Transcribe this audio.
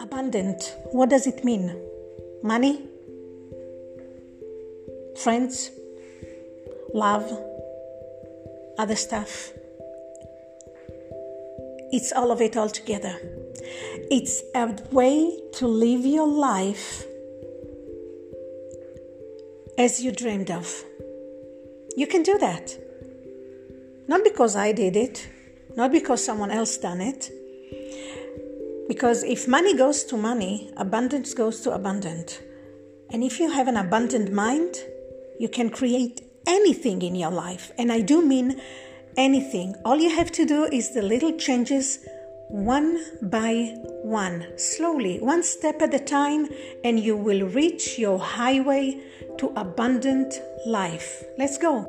Abundant, what does it mean? Money? Friends? Love? Other stuff? It's all of it all together. It's a way to live your life as you dreamed of. You can do that. Not because I did it, not because someone else done it. Because if money goes to money, abundance goes to abundant. And if you have an abundant mind, you can create anything in your life. And I do mean anything. All you have to do is the little changes one by one, slowly, one step at a time, and you will reach your highway to abundant life. Let's go.